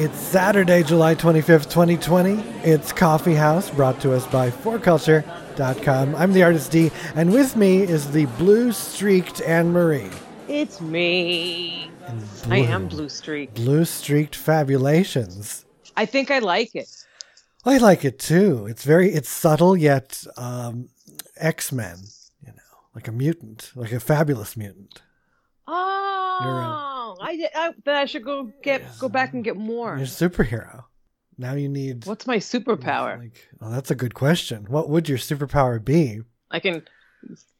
It's Saturday, July 25th, 2020. It's Coffee House, brought to us by 4culture.com. I'm the artist D, and with me is the blue streaked Anne Marie. It's me. I am blue streaked. Blue streaked fabulations. I think I like it. I like it too. It's very, it's subtle yet um, X Men, you know, like a mutant, like a fabulous mutant. Oh, I, I then I should go get go back and get more. You're a superhero. Now you need. What's my superpower? Like, well, that's a good question. What would your superpower be? I can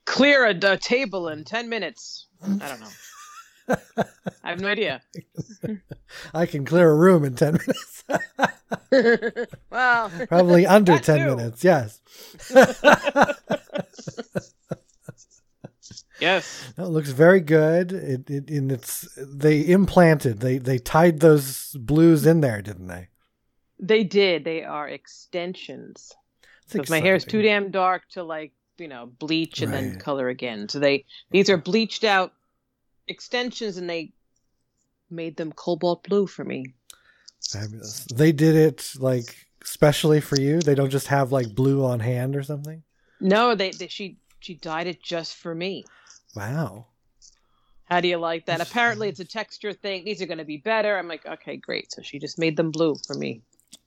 clear a, a table in ten minutes. I don't know. I have no idea. I can clear a room in 10 minutes. well, Probably under 10 too. minutes, yes. Yes. that looks very good. It, it and it's they implanted. They they tied those blues in there, didn't they? They did. They are extensions. Because my hair is too damn dark to like, you know, bleach and then color again. So they these are bleached out extensions and they made them cobalt blue for me. Fabulous. They did it like specially for you. They don't just have like blue on hand or something. No, they, they she she dyed it just for me. Wow. How do you like that? Apparently it's a texture thing. These are going to be better. I'm like, okay, great. So she just made them blue for me.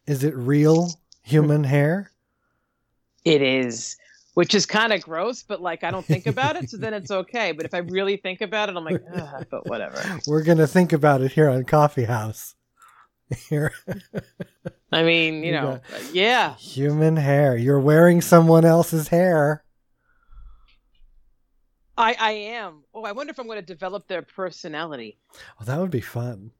Is it real human hmm. hair? It is, which is kind of gross, but like I don't think about it, so then it's okay. But if I really think about it, I'm like, but whatever. We're gonna think about it here on Coffee House. Here, I mean, you You know, yeah. human hair. You're wearing someone else's hair. I I am. Oh, I wonder if I'm going to develop their personality. Well, that would be fun.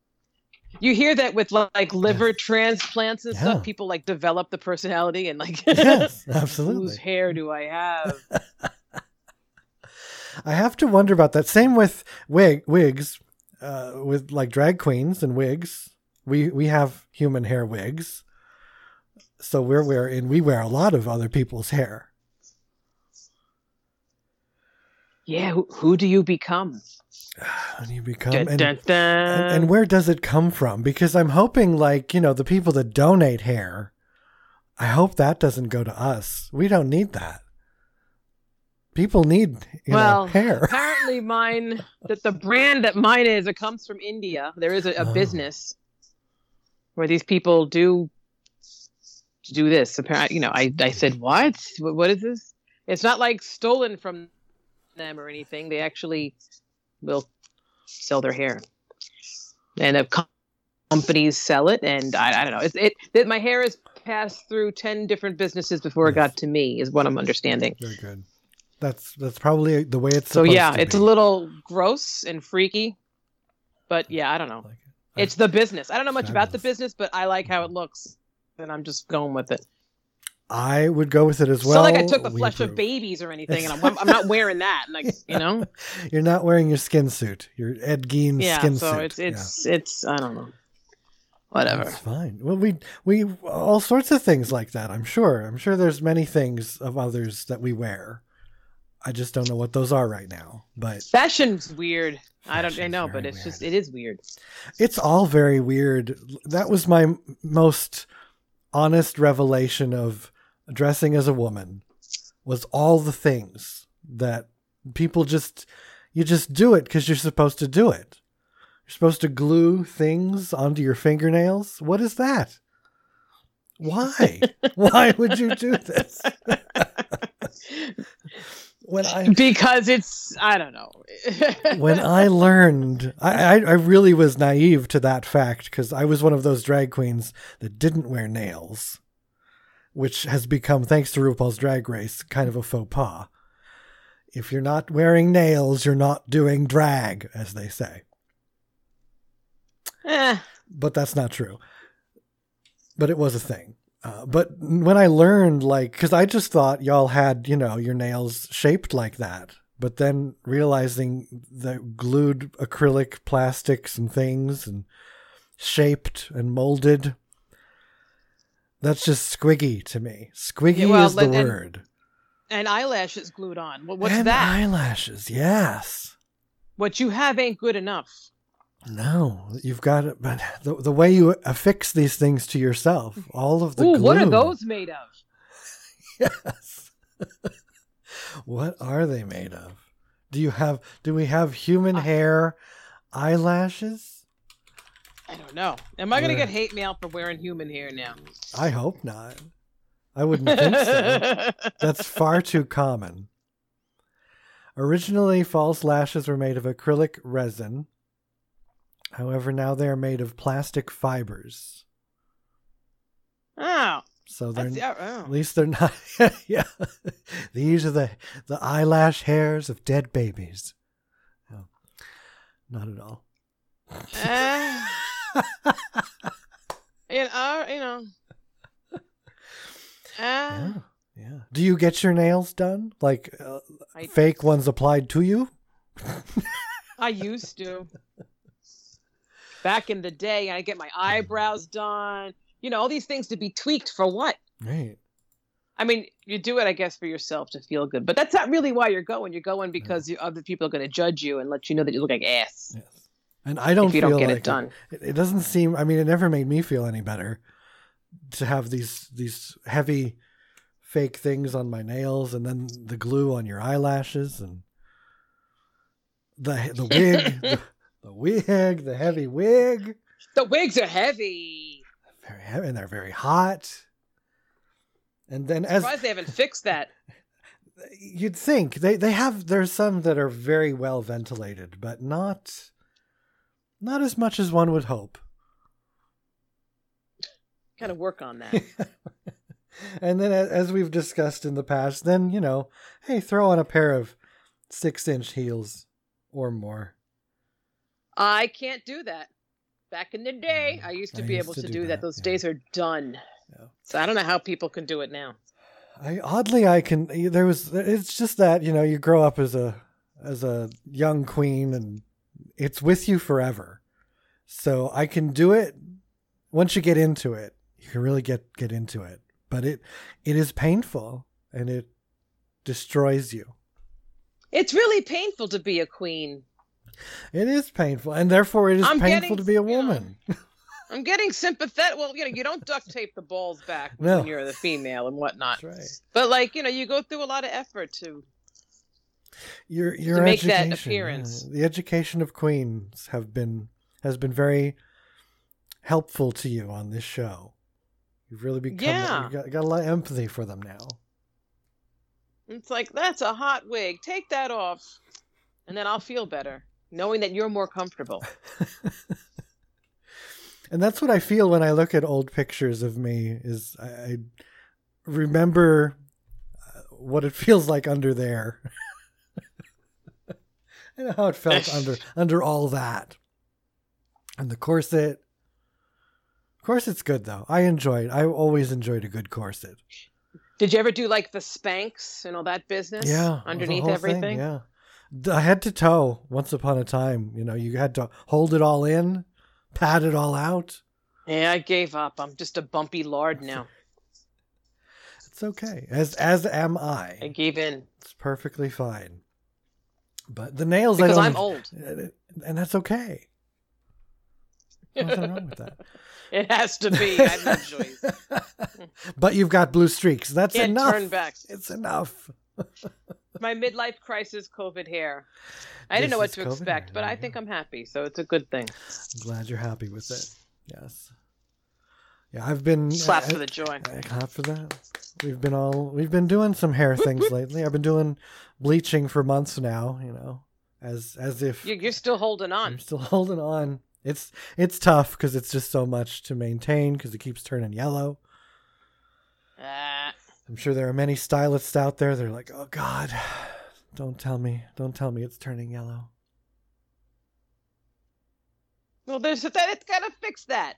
You hear that with like liver transplants and Yeah. stuff. People like develop the personality and like, Yes, absolutely. whose hair do I have? I have to wonder about that. Same with wig wigs, uh, with like drag queens and wigs. We we have human hair wigs, so we're wearing we wear a lot of other people's hair. Yeah, who, who do you become? And you become Dun, and, dun, dun. and and where does it come from? Because I'm hoping like you know the people that donate hair. I hope that doesn't go to us. We don't need that. People need you well, know, hair. apparently mine that the brand that mine is it comes from India. There is a, a Oh. business where these people do do this. Apparently, you know, I I said? What what is this? It's not like stolen from them or anything. They actually will sell their hair, and if companies sell it, and I, I don't know. It's it, it. My hair has passed through ten different businesses before it got to me, is what I'm understanding. Very good. That's that's probably the way it's So yeah, it's be. a little gross and freaky, but yeah, I don't know. Like it. It's the business. I don't know much about the business, but I like how it looks, and I'm just going with it. I would go with it as well. It's not like I took the We flesh of babies or anything, and I'm, I'm not wearing that. Like you know, You're not wearing your skin suit. Your Ed Gein yeah. skin So suit. it's it's it's I don't know, whatever. That's fine. Well, we we all sorts of things like that. I'm sure. I'm sure there's many things of others that we wear. I just don't know what those are right now. But Fashion's weird. I don't. I know, but it's just weird. it is weird. it's all very weird. That was my most honest revelation of dressing as a woman was all the things that people just you just do it because you're supposed to do it. You're supposed to glue things onto your fingernails. What is that? Why? Why would you do this? when I because it's I don't know. when I learned, I, I, I really was naive to that fact because I was one of those drag queens that didn't wear nails, which has become, thanks to RuPaul's Drag Race, kind of a faux pas. If you're not wearing nails, you're not doing drag, as they say. Eh, But that's not true. But it was a thing. Uh, but when I learned, like, because I just thought y'all had, you know, your nails shaped like that. But then realizing the glued acrylic plastics and things and shaped and molded, that's just squiggy to me. Squiggy Yeah, well, is the and- word. and eyelashes glued on. What, what's and that? eyelashes, yes. what you have ain't good enough. No, you've got it, but the, the way you affix these things to yourself, all of the Ooh, glue. what are those made of? Yes. what are they made of? Do you have? Do we have human hair, eyelashes? I don't know. Am I going to get hate mail for wearing human hair now? I hope not. I wouldn't think so. That's far too common. Originally, false lashes were made of acrylic resin. However, now they are made of plastic fibers. oh, So they're that's, oh. at least they're not. yeah, these are the the eyelash hairs of dead babies. No, not at all. Uh, you know, you know. Uh, Yeah, yeah. Do you get your nails done like uh, I- fake ones applied to you? I used to. Back in the day, I get my eyebrows done. You know, all these things to be tweaked for what? Right. I mean, you do it, I guess, for yourself to feel good, but that's not really why you're going. You're going because you, other people are going to judge you and let you know that you look like ass Yes. And I don't if you feel don't get like it done. It, it doesn't seem. I mean, it never made me feel any better to have these these heavy fake things on my nails, and then the glue on your eyelashes, and the the wig, the, the wig, the heavy wig, The wigs are heavy. very heavy, and they're very hot. And then, as I'm as surprised they haven't fixed that. you'd think, they they have. There's some that are very well ventilated, but not not as much as one would hope. Kind of work on that. and then, as we've discussed in the past, then you know, hey, throw on a pair of six-inch heels or more. I can't do that. Back in the day, mm, I used to I be used able to to, do do, that, that. Those yeah. days are done. Yeah. So I don't know how people can do it now. I oddly, I can. There was. It's just that you know, you grow up as a as a young queen, and it's with you forever. So I can do it. Once you get into it, you can really get get into it. But it it is painful, and it destroys you. It's really painful to be a queen. It is painful, and therefore it is I'm painful getting- to be a you know, woman. I'm getting sympathetic. Well, you know, you don't duct tape the balls back No. when you're the female and whatnot. That's right. But like, you know, you go through a lot of effort to. Your your make that appearance. yeah. the education of queens have been has been very helpful to you on this show. You've really become Yeah. you got, got a lot of empathy for them now. It's like that's a hot wig. Take that off, and then I'll feel better knowing that you're more comfortable. And that's what I feel when I look at old pictures of me is I, I remember uh, what it feels like under there. I know how it felt under under all that. And the corset. Corset's good though. I enjoyed. I always enjoyed a good corset. Did you ever do like the Spanx and all that business? Yeah, it was a underneath everything. thing, yeah, D- head to toe. Once upon a time, you know, you had to hold it all in, pat it all out. Yeah, I gave up. I'm just a bumpy lard now. It's okay. As as am I. I gave in It's perfectly fine. But the nails, I because don't. I'm old. and that's okay. Nothing wrong with that. It has to be. I have no choice. but you've got blue streaks. That's Can't enough. turn back. It's enough. My midlife crisis COVID hair. I didn't know what to COVID expect, hair, but I think I'm happy, so it's a good thing. I'm glad you're happy with it. Yes. Yeah, I've been Slap I- for the joy. I clap for that. We've been all we've been doing some hair things lately. I've been doing bleaching for months now. You know, as as if You- You're still holding on. I'm still holding on. It's it's tough because it's just so much to maintain because it keeps turning yellow. Ah, I'm sure there are many stylists out there They're like, "Oh God, don't tell me, don't tell me it's turning yellow." well, there's that. It's gotta fix that.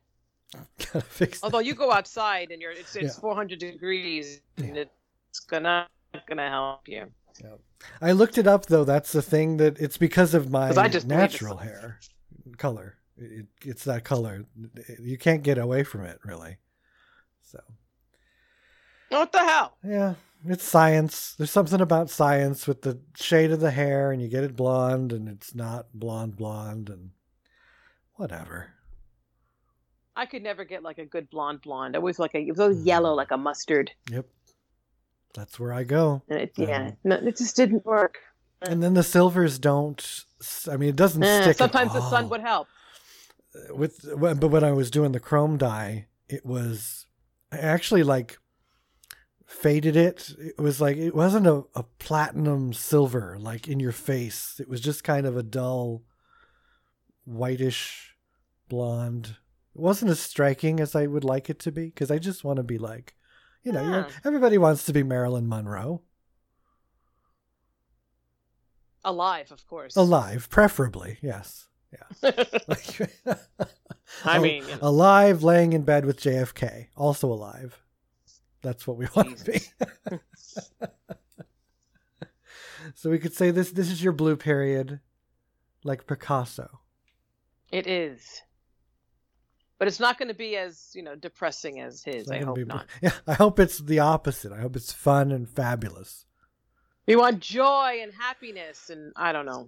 Gotta fix. that. Although you go outside and you're it's it's Yeah. 400 degrees and Yeah. it's gonna gonna help you. I looked it up though. That's the thing that it's because of my natural hair color. It, it's that color. You can't get away from it, really. So What the hell? yeah, it's science. There's something about science with the shade of the hair, and you get it blonde, and it's not blonde blonde, and Whatever. I could never get like a good blonde blonde. I always like a it was always yellow like a mustard. Yep. That's where I go. And it, yeah, Um, no, it just didn't work. And then the silvers don't. I mean, it doesn't Eh, stick. sometimes the sun would help. with but when I was doing the chrome dye, it was I actually like faded it. It was like it wasn't a, a platinum silver like in your face. It was just kind of a dull whitish blonde. It wasn't as striking as I would like it to be because I just want to be like, you know, Yeah. everybody wants to be Marilyn Monroe, Alive, of course. alive, preferably. Yes, yeah. I mean, you know. alive, laying in bed with JFK, also alive. That's what we want to be. so we could say this: this is your blue period, like Picasso. It is. But it's not going to be as, you know, depressing as his. I hope be- not. Yeah, I hope it's the opposite. I hope it's fun and fabulous. We want joy and happiness and I don't know.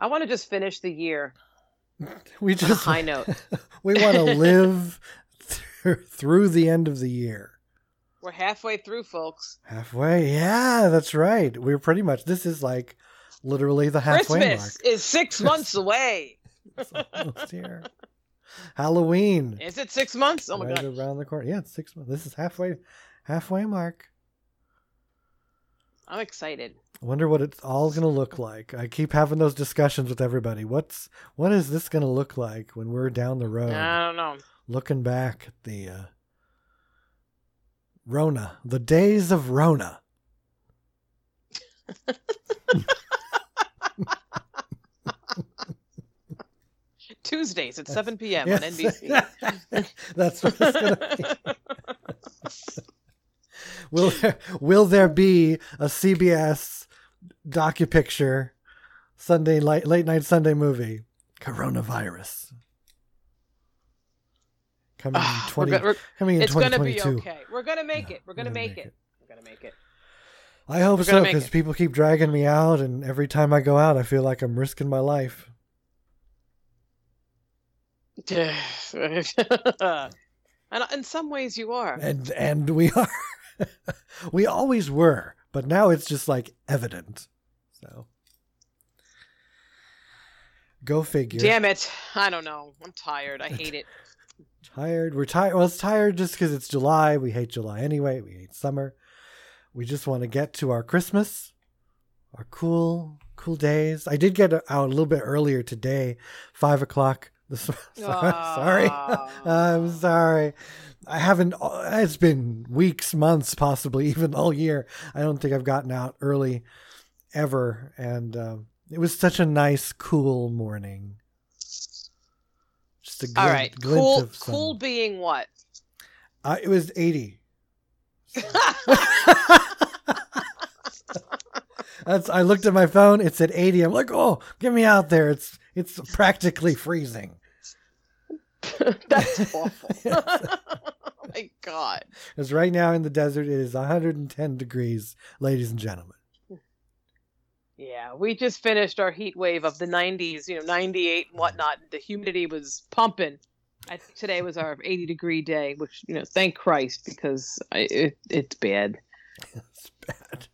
I want to just finish the year We on a just high note. we want to live through, through the end of the year. We're halfway through, folks. Halfway, yeah, that's right. We're pretty much. This is like literally the halfway Christmas is six months away. It's almost here. Halloween. Is it six months? Oh my right god. around the corner. Yeah, it's six months. This is halfway, halfway mark. I'm excited. I wonder what it's all gonna look like. I keep having those discussions with everybody. What's what is this gonna look like when we're down the road, I don't know. looking back at the uh, Rona, the days of Rona. Tuesdays at That's- 7 p.m. Yes. on NBC. That's what it's gonna be. Will there will there be a CBS docu-picture Sunday late late night Sunday movie coronavirus coming in Ah, we're twenty we're- coming in it's twenty gonna be okay. We're gonna make Yeah, it. We're gonna we're gonna make make it. We're gonna make it. I hope We're so because people keep dragging me out, and every time I go out, I feel like I'm risking my life. and in some ways, you are. And and we are, we always were, but now it's just like evident. So go figure. Damn it! I don't know. I'm tired. I hate it. Tired. We're tired. Well, it's tired just because it's July. We hate July anyway. We hate summer. We just want to get to our Christmas, our cool, cool days. I did get out a little bit earlier today, five o'clock. This, sorry, I'm sorry. I haven't. It's been weeks, months, possibly even all year. I don't think I've gotten out early ever, and um, it was such a nice, cool morning. Just a All glint, right. glimpse Cool. of. Cool being what? Uh, it was 80. That's I looked at my phone, it said 80. I'm like, "Oh, get me out there. It's it's practically freezing." That's awful. Uh, oh my god. Cuz right now in the desert it is 110 degrees, ladies and gentlemen. Yeah, we just finished our heat wave of the 90s, you know, 98 and whatnot. The humidity was pumping. I think today was our 80 degree day, which, you know, thank Christ because I, it, it's bad. It's bad.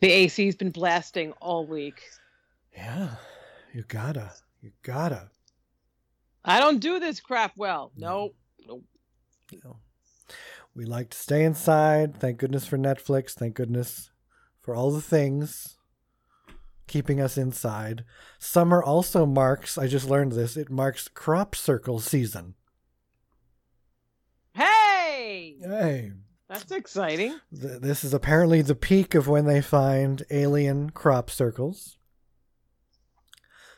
The AC's been blasting all week. Yeah. You gotta. You gotta. I don't do this crap well. Nope. Nope. You know. We like to stay inside. Thank goodness for Netflix. Thank goodness for all the things keeping us inside. Summer also marks, I just learned this, it marks crop circle season. Hey! Hey, That's exciting. this is apparently the peak of when they find alien crop circles.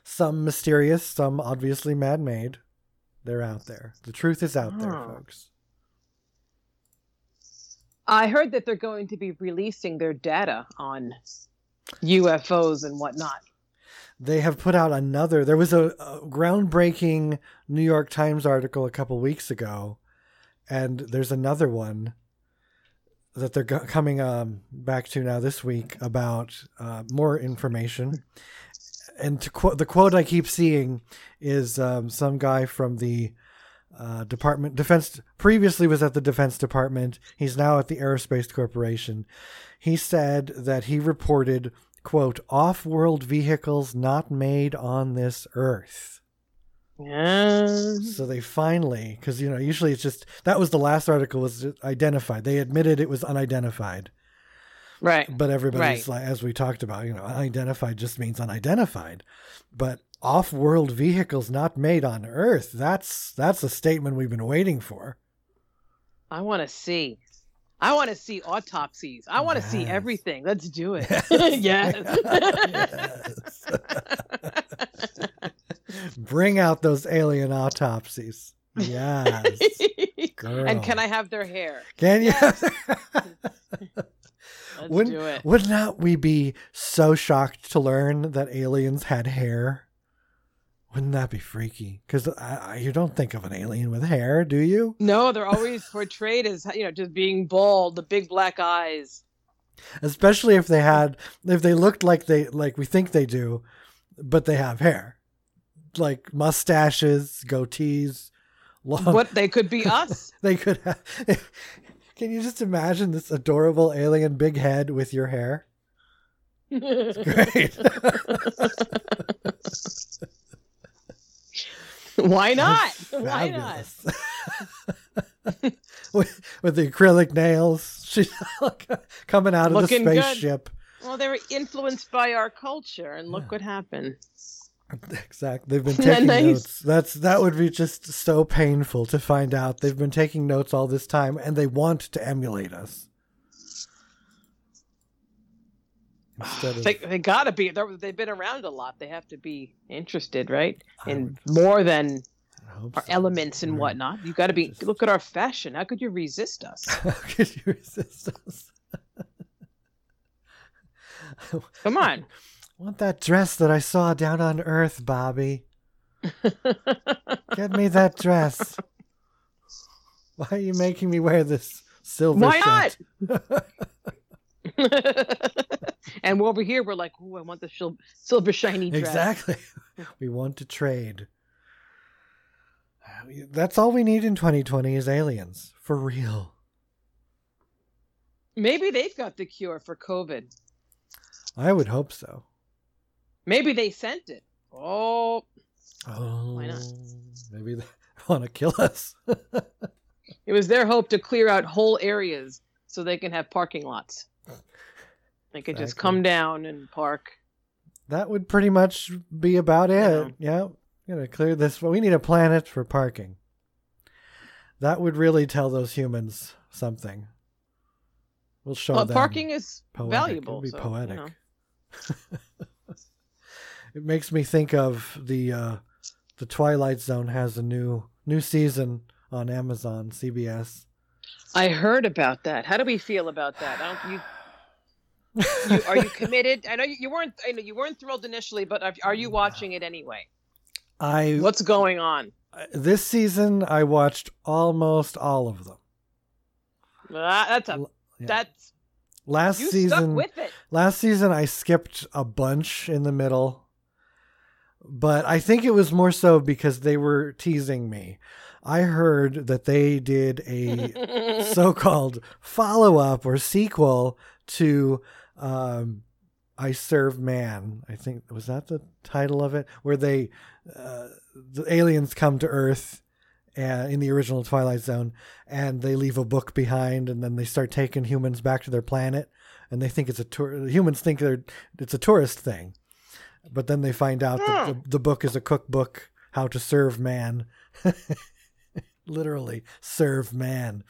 Some mysterious, some obviously man made. They're out there. The truth is out there, Oh. folks. I heard that they're going to be releasing their data on UFOs and whatnot. they have put out another there was a, a groundbreaking new york times article a couple weeks ago and there's another one that they're coming um, back to now this week about uh, more information and to quote the quote I keep seeing is um, some guy from the uh, Department Defense previously was at the Defense Department. He's now at the Aerospace Corporation. He said that he reported quote off-world vehicles not made on this Earth. Yeah. So they finally, because you know, usually it's just that was the last article was identified. They admitted it was unidentified, Right. but everybody's Right. like, as we talked about, you know, unidentified just means unidentified. But off-world vehicles not made on Earth. That's that's a statement we've been waiting for. I want to see. I want to see autopsies. I want to see everything. Let's do it. Yes. yes. Bring out those alien autopsies. Yes. and can I have their hair? Can you? Let's wouldn't, do it. wouldn't we be so shocked to learn that aliens had hair? Wouldn't that be freaky? Because you don't think of an alien with hair, do you? No, they're always portrayed as you know just being bald, the big black eyes. Especially if they had, if they looked like they, like we think they do, but they have hair, like mustaches, goatees, long. What they could be us. they could have. Can you just imagine this adorable alien big head with your hair? Great. Why not? Why not? With, with the acrylic nails, she's coming out of Looking the good. spaceship. Well, they were influenced by our culture, and look Yeah. what happened. Exactly. They've been taking nice? notes. That's that would be just so painful to find out. They've been taking notes all this time and they want to emulate us. Of They, they gotta be. They're, they've been around a lot. They have to be interested, right? In more than our so. elements and whatnot. You got to be. Just- Look at our fashion. How could you resist us? How could you resist us? Come on. Want that dress that I saw down on Earth, Bobby. Get me that dress. Why are you making me wear this silver Why shirt? and over here, we're like, "Ooh, I want the shil- silver shiny dress." Exactly. we want to trade. That's all we need in 2020 is aliens. For real. Maybe they've got the cure for COVID. I would hope so. Maybe they sent it. Oh, Oh, Why not? Maybe they want to kill us. it was their hope to clear out whole areas so they can have parking lots. They could just come down and park. that would pretty much be about it. Yeah. Gonna clear this. We need a planet for parking. That would really tell those humans something. We'll show Well, them. parking is poetic. valuable. It'd be so, you poetic. know. It makes me think of the uh, the Twilight Zone has a new new season on Amazon CBS. I heard about that. How do we feel about that? I don't, you, you, are you committed? I know you, weren't. I know you weren't thrilled initially, but are, are you watching it anyway? I What's going on? this season I watched almost all of them. Ah, that's a Yeah. that's Last you stuck season with it. Last season, I skipped a bunch in the middle, but I think it was more so because they were teasing me. I heard that they did a so called follow up or sequel to um, I Serve Man. I think, was that the title of it? Where they, uh, the aliens come to Earth. Uh, in the original Twilight Zone, and they leave a book behind, and then they start taking humans back to their planet and they think it's a tour. Humans think they're it's a tourist thing, but then they find out that the, the book is a cookbook how to serve man, literally serve man,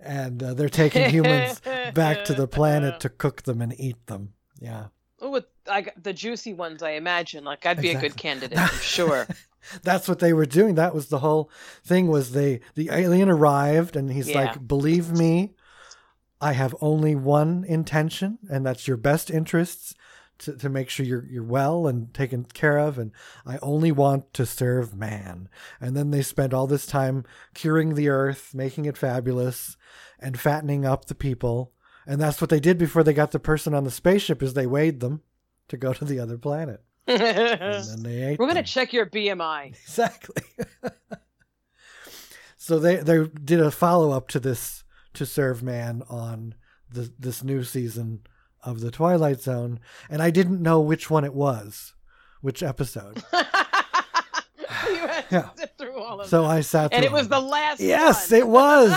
and uh, they're taking humans back to the planet to cook them and eat them. Yeah, Oh, with like the juicy ones, I imagine. Like I'd be a good candidate, I'm sure. that's what they were doing. That was the whole thing. Was they the alien arrived and he's Yeah. like, "Believe me, I have only one intention, and that's your best interests." To, to make sure you're you're well and taken care of, and I only want to serve man. And then they spent all this time curing the earth, making it fabulous, and fattening up the people. And that's what they did before they got the person on the spaceship. Is they weighed them to go to the other planet. and We're then they ate gonna them. check your BMI. exactly. so they they did a follow up to this to serve man on the this new season of the Twilight Zone, and I didn't know which one it was, which episode. you had to Yeah. sit through all of So that. I sat. and it was the last. Yes, one. it was.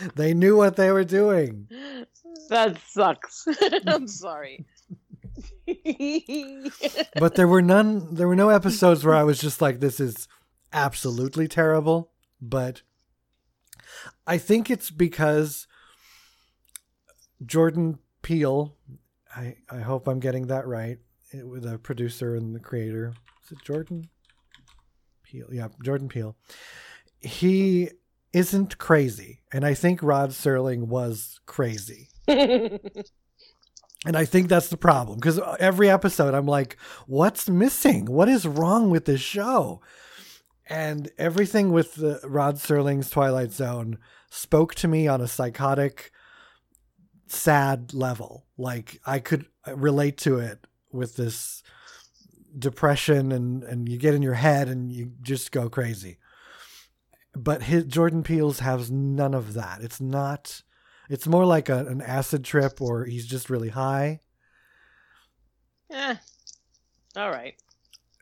they knew what they were doing. that sucks. I'm sorry. But there were none there were no episodes where I was just like this is absolutely terrible, but I think it's because Jordan Peele, I I hope I'm getting that right, with the producer and the creator. Is it Jordan Peele? Yeah, Jordan Peele. He isn't crazy, and I think Rod Serling was crazy. And I think that's the problem because every episode I'm like, what's missing? What is wrong with this show? And everything with the Rod Serling's Twilight Zone spoke to me on a psychotic, sad level. Like I could relate to it with this depression and, and you get in your head and you just go crazy. But his Jordan Peele's has none of that. It's not it's more like a, an acid trip or he's just really high, Eh. All right.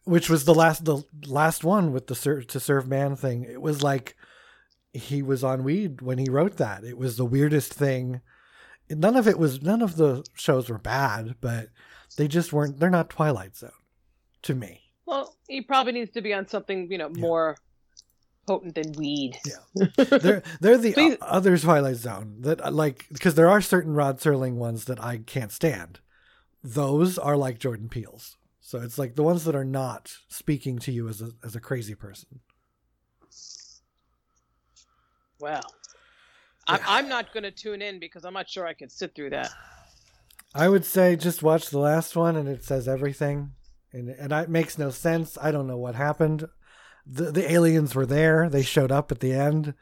which was the last the last one with the ser- to serve man thing. It was like he was on weed when he wrote that. It was the weirdest thing. None of it was none of the shows were bad, but they just weren't they're not Twilight Zone to me. Well, he probably needs to be on something, you know, Yeah. more potent than weed. Yeah. they're they're the Please- other Twilight Zone that uh, like because there are certain Rod Serling ones that I can't stand. Those are like Jordan Peele's. So it's like the ones that are not speaking to you as a as a crazy person. I'm, I'm not going to tune in because I'm not sure I can sit through that. I would say just watch the last one and it says everything, and and it makes no sense. I don't know what happened. The the aliens were there. They showed up at the end,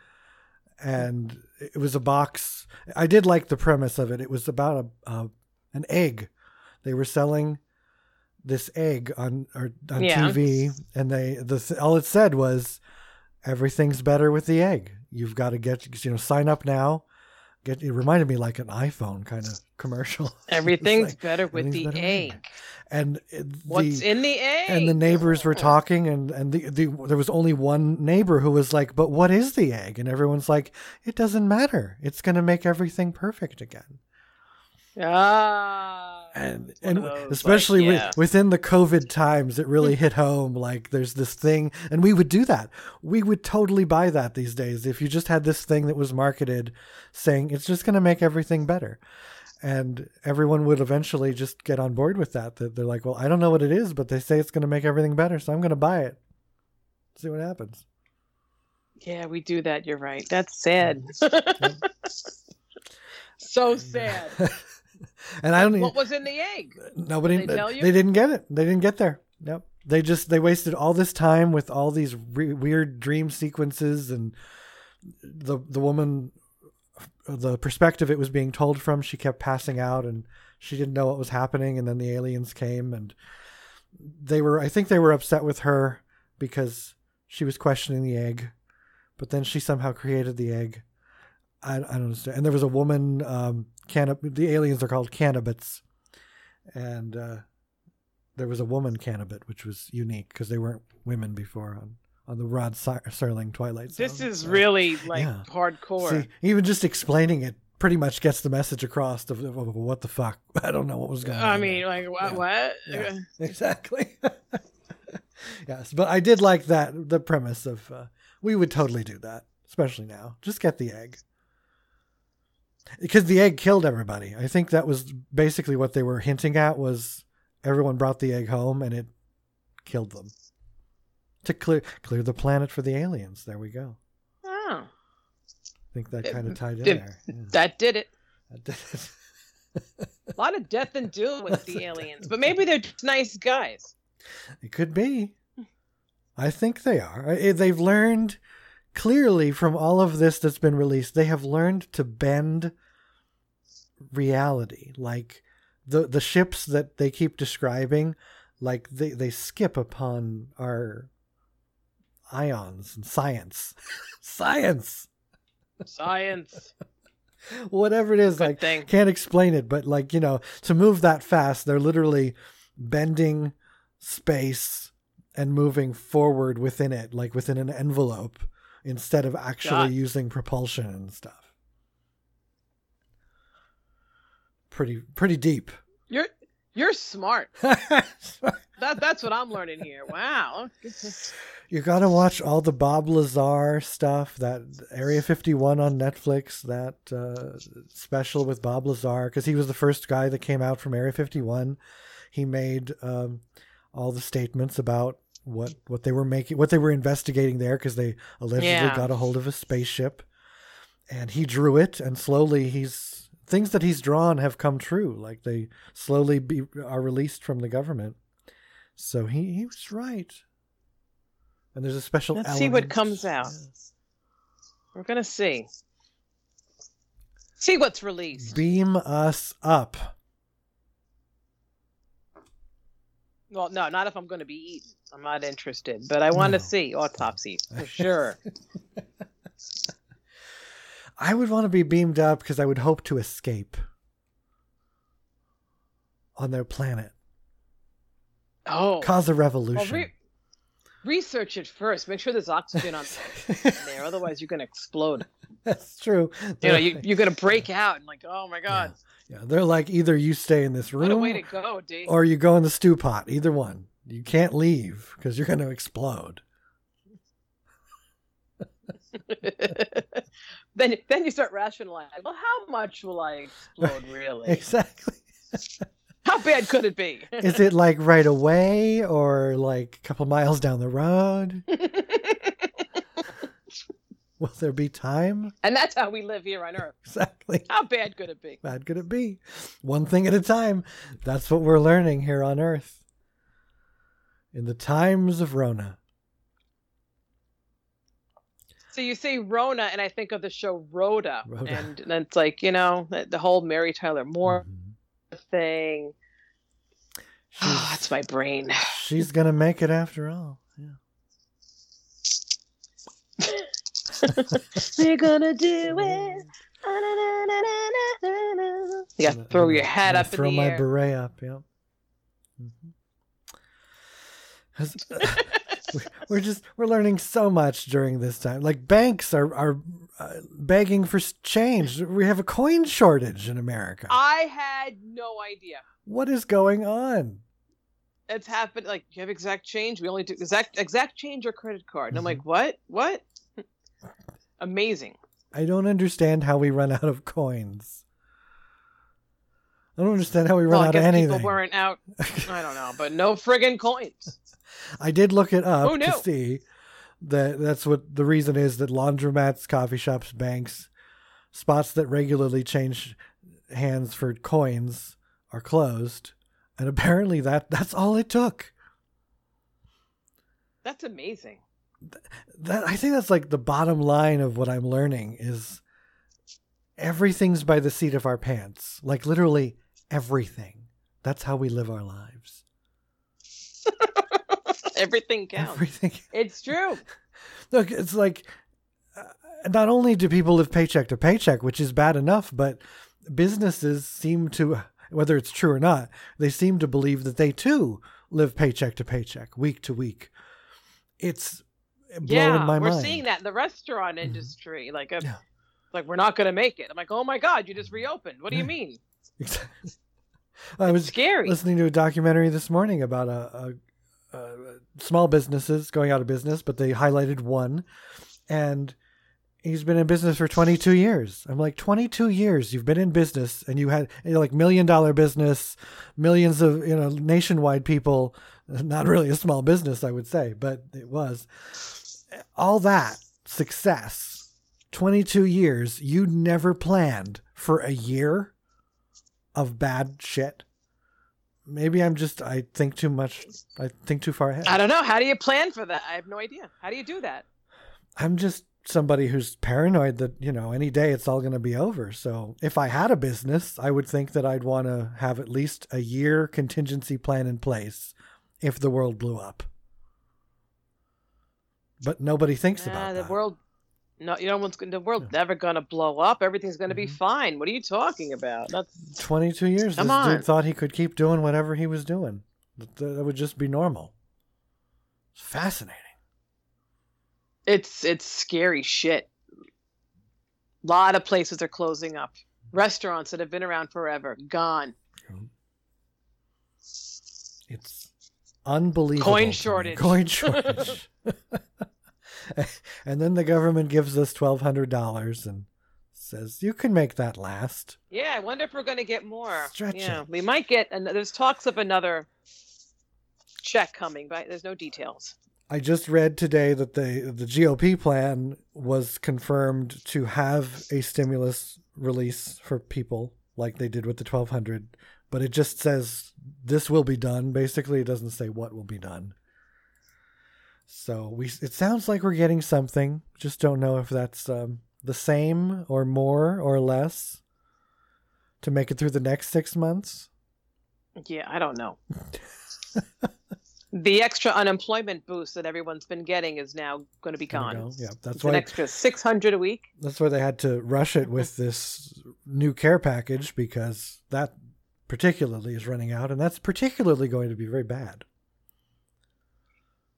and it was a box. I did like the premise of it. It was about a, a an egg. They were selling this egg on or on Yeah. TV, and they the all it said was everything's better with the egg. You've got to get you know sign up now. Get it reminded me like an iPhone kind of commercial. Everything's like, better with everything's the better with egg. and What's the in the egg? and the neighbors were talking and and the, the there was only one neighbor who was like but what is the egg and everyone's like it doesn't matter it's going to make everything perfect again Ah. And and those, like, especially yeah. with, within the covid times it really hit home like there's this thing and we would do that we would totally buy that these days if you just had this thing that was marketed saying it's just going to make everything better and everyone would eventually just get on board with that that they're like well i don't know what it is but they say it's going to make everything better so i'm going to buy it see what happens Yeah, we do that. You're right. That's sad. Mm-hmm. so sad. and i don't even What was in the egg? nobody They tell you? they didn't get it. They didn't get there. Yep they just they wasted all this time with all these re- weird dream sequences and the the woman the perspective it was being told from she kept passing out and she didn't know what was happening and then the aliens came and they were i think they were upset with her because she was questioning the egg but then she somehow created the egg. I, I don't understand. And there was a woman um cannab- the aliens are called cannabits and uh there was a woman cannabit which was unique because they weren't women before on on the rod Ser- serling twilight Zone. This is So- really like Yeah. hardcore. See, even just explaining it pretty much gets the message across of, of, of what the fuck. I don't know what was going on. I mean, there. like what? Yeah. What? Yeah. exactly. yes, but I did like that the premise of uh, we would totally do that, especially now. Just get the egg. Because the egg killed everybody. I think that was basically what they were hinting at was everyone brought the egg home and it killed them. To clear clear the planet for the aliens. There we go. Oh, I think that kind of tied in it- there. Yeah. that did it. That did it. A lot of death and doom with the aliens, but maybe they're just nice guys. It could be. I think they are. Eh, they've learned clearly from all of this that's been released, they have learned to bend reality. Like the the ships that they keep describing, like they they skip upon our ions and science, science, Science. whatever it is. Good Like thing. can't explain it, but like you know, to move that fast, they're literally bending space and moving forward within it, like within an envelope, instead of actually God. using propulsion and stuff. Pretty pretty deep. You're you're smart. That that's what I'm learning here. Wow. you got to watch all the Bob Lazar stuff, that Area 51 on Netflix, that uh, special with Bob Lazar, because he was the first guy that came out from Area 51. He made um, all the statements about what what they were making, what they were investigating there, because they allegedly Yeah. got a hold of a spaceship, and he drew it, and slowly he's things that he's drawn have come true. Like they slowly be, are released from the government. So he, he was right. And there's a special Let's see what comes out. Yeah. We're gonna see. See what's released. Beam us up. Well, no, not if I'm going to be eaten. I'm not interested, but I want No. to see autopsy for sure. I would want to be beamed up because I would hope to escape on their planet, Oh, cause a well, revolution. re- research it first. Make sure there's oxygen on there, otherwise you're going to explode. That's true. You know, you, you're going to break out and like, oh my god, yeah, they're like either you stay in this what a way room to go, D. or you go in the stew pot. Either one. You can't leave because you're going to explode. then, then you start rationalizing. Well, how much will I explode really? Exactly. How bad could it be? Is it like right away or like a couple miles down the road? Will there be time? and that's how we live here on Earth. Exactly. How bad could it be? bad could it be? One thing at a time. That's what we're learning here on Earth. In the times of Rona. So you say Rona, and I think of the show Rhoda, Rhoda. and then it's like you know the, whole Mary Tyler Moore Mhm. Thing. Oh, She's, that's my brain. she's gonna make it after all. Yeah. We're gonna do it. You gotta throw your hat up in Throw my air. beret up. Yep. Mhm. We- we're just we're learning so much during this time. Like banks are are uh, begging for change. We have a coin shortage in America. I had no idea. What is going on? It's happened. Like you have exact change. We only do exact exact change or credit card. And I'm like, what? What? Amazing. I don't understand how we run out of coins. I don't understand how we run I out of anything. people weren't out. I don't know, but no friggin' coins. I did look it up Who to see that that's what the reason is that laundromats, coffee shops, banks, spots that regularly change hands for coins are closed. And apparently that that's all it took. That's amazing. That I think that's like the bottom line of what I'm learning is everything's by the seat of our pants. Like literally everything. That's how we live our lives. Everything counts. Everything It's true. Look, it's like uh, not only do people live paycheck to paycheck, which is bad enough, but businesses seem to, whether it's true or not, they seem to believe that they too live paycheck to paycheck, week to week. It's blowing yeah, my we're mind. seeing that in the restaurant Mhm. industry. Like, a, Yeah. like we're not going to make it. I'm like, oh my god, you just reopened. What do you mean? Exactly. I was Scary. listening to a documentary this morning about a, a, a small businesses going out of business, but they highlighted one, and he's been in business for 22 years. I'm like, 22 years you've been in business, and you had you know, like million dollar business, millions of you know nationwide people. Not really a small business, I would say, but it was all that success. 22 years, you never planned for a year of bad shit. Maybe I'm just I think too much. I think too far ahead. I don't know. How do you plan for that? I have no idea. How do you do that? I'm just somebody who's paranoid that you know any day it's all going to be over. So if I had a business, I would think that I'd want to have at least a year contingency plan in place if the world blew up. But nobody thinks Nah, about the that. world. No, you know what's the world's never gonna blow up. Everything's gonna be Mhm. fine. What are you talking about? That's 22 years. Come this on. dude thought he could keep doing whatever he was doing. That, that would just be normal. It's fascinating. it's it's scary shit. A lot of places are closing up. Restaurants that have been around forever gone. It's unbelievable. Coin shortage. Coin shortage. and then the government gives us twelve hundred dollars and says you can make that last. Yeah, I wonder if we're going to get more. Stretch yeah, it. we might get. And there's talks of another check coming, but there's no details. I just read today that the the GOP plan was confirmed to have a stimulus release for people like they did with the 1200 but it just says this will be done basically it doesn't say what will be done so we it sounds like we're getting something just don't know if that's um, the same or more or less to make it through the next 6 months Yeah, I don't know. the extra unemployment boost that everyone's been getting is now going to be gone. go. yeah that's It's an why extra six hundred a week. That's why they had to rush it with this new care package because that particularly is running out, and that's particularly going to be very bad.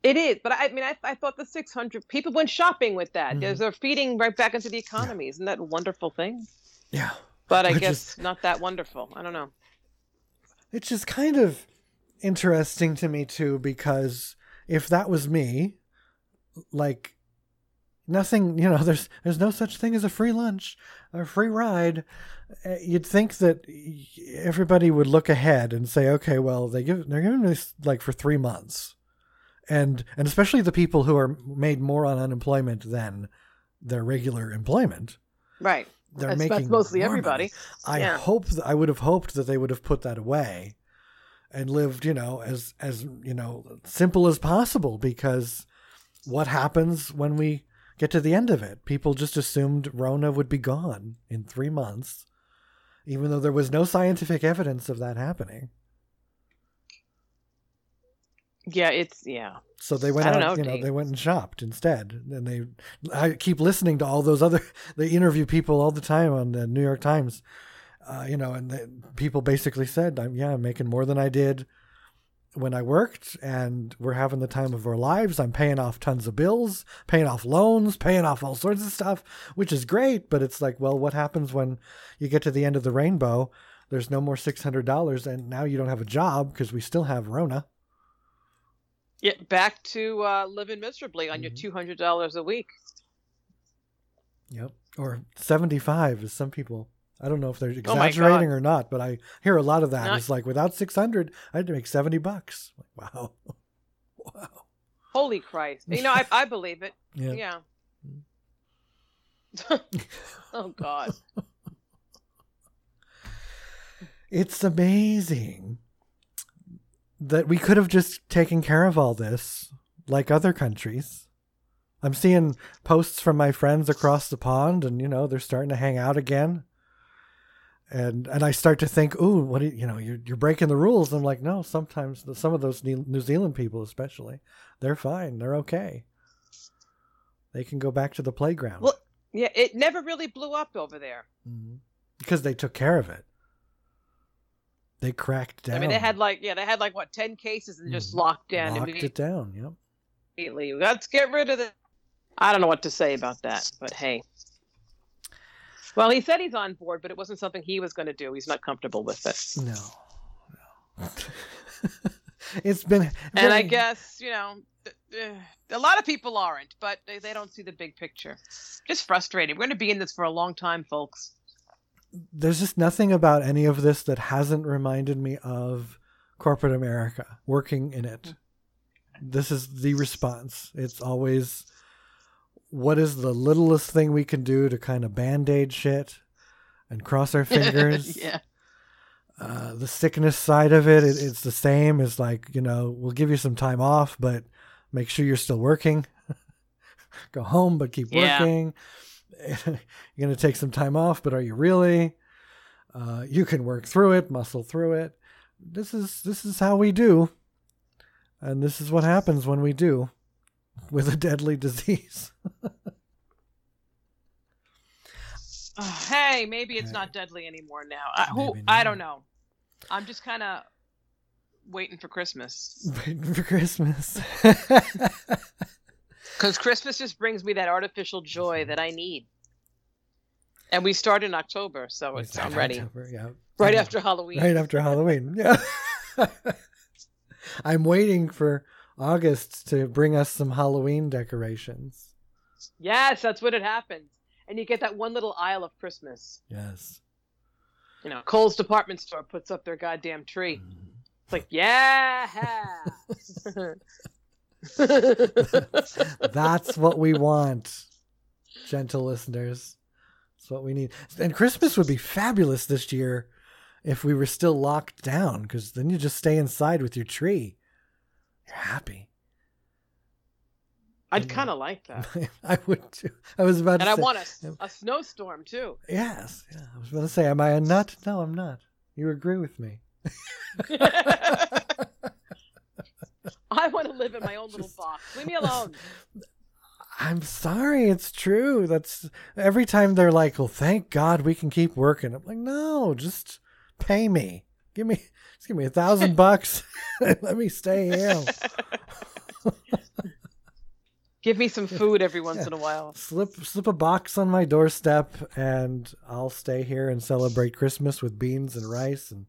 It is, but I mean, I, I thought the six hundred people went shopping with that. Mhm. They're feeding right back into the economy. Isn't that a wonderful thing? Yeah, But I Which guess is- not that wonderful. I don't know. it's just kind of interesting to me too because if that was me, like nothing, you know, there's there's no such thing as a free lunch or free ride. Uh, You'd think that everybody would look ahead and say, okay, well, they give they're giving this like for three months, and and especially the people who are made more on unemployment than their regular employment. Right. They're That's, making that's mostly everybody. money. I Yeah. hope th- I would have hoped that they would have put that away and lived, you know, as as you know, simple as possible because what happens when we get to the end of it? People just assumed Rona would be gone in 3 months even though there was no scientific evidence of that happening. Yeah, it's yeah. So they went out, know, you know, Dave. they went and shopped instead. And they, I keep listening to all those other, they interview people all the time on the New York Times, uh, you know, and the, people basically said, I'm, yeah, I'm making more than I did when I worked and we're having the time of our lives. I'm paying off tons of bills, paying off loans, paying off all sorts of stuff, which is great. But it's like, well, what happens when you get to the end of the rainbow? There's no more $600 and now you don't have a job because we still have Rona. Yeah, back to uh, living miserably on your Mhm. two hundred dollars a week. Yep. Or 75 is some people. I don't know if they're Oh exaggerating or not, but I hear a lot of that. Not- It's like without 600, I had to make 70 bucks. Like, wow. wow. Holy Christ! You know, I I believe it. Yeah. Yeah. oh God. It's amazing that we could have just taken care of all this like other countries. I'm seeing posts from my friends across the pond and you know, they're starting to hang out again. And and I start to think, "Ooh, what do you, you know, you're you're breaking the rules." I'm like, "No, sometimes some of those New Zealand people especially, they're fine. They're okay. They can go back to the playground." Well, yeah, it never really blew up over there. Mhm. Because they took care of it. They cracked down. I mean, they had like yeah, they had like what ten cases and just Mhm. locked down locked it down. Yep. immediately. Let's get rid of it. I don't know what to say about that, but hey. Well, he said he's on board, but it wasn't something he was going to do. He's not comfortable with it. No. No. it's been. And I guess, you know, a lot of people aren't, but they, they don't see the big picture. Just frustrating. We're going to be in this for a long time, folks. There's just nothing about any of this that hasn't reminded me of corporate America working in it. This is the response. It's always what is the littlest thing we can do to kind of band aid shit and cross our fingers. yeah. Uh, the sickness side of it, it, it's the same. It's like, you know, we'll give you some time off, but make sure you're still working. go home but keep Yeah. working. You're going to take some time off, but are you really? Uh, you can work through it, muscle through it. This is this is how we do, and this is what happens when we do with a deadly disease. hey, maybe it's Right. not deadly anymore now. I, who, I don't know. I'm just kind of waiting for Christmas Waiting for Christmas. because Christmas just brings me that artificial joy that I need. And we start in October, so it's, I'm ready. October, yeah. Right Yeah. after Halloween. Right after Halloween. Yeah. I'm waiting for August to bring us some Halloween decorations. Yes, that's when it happens. And you get that one little aisle of Christmas. Yes. You know, Kohl's department store puts up their goddamn tree. Mm-hmm. It's like, yeah. That's what we want, gentle listeners. That's what we need. And Christmas would be fabulous this year if we were still locked down, because then you just stay inside with your tree. You're happy. I'd kind of like that. I would too. I was about And to And I want a, um, a snowstorm too. Yes. Yeah. I was about to say, am I a nut? No, I'm not. You agree with me. I want to live in my own little Just- box. Leave me alone. I'm sorry, it's true. That's every time they're like, "Well, thank God we can keep working." I'm like, "No, just pay me. Give me, just give me a thousand bucks. Let me stay here. Give me some food every once Yeah. in a while. Slip, slip a box on my doorstep, and I'll stay here and celebrate Christmas with beans and rice and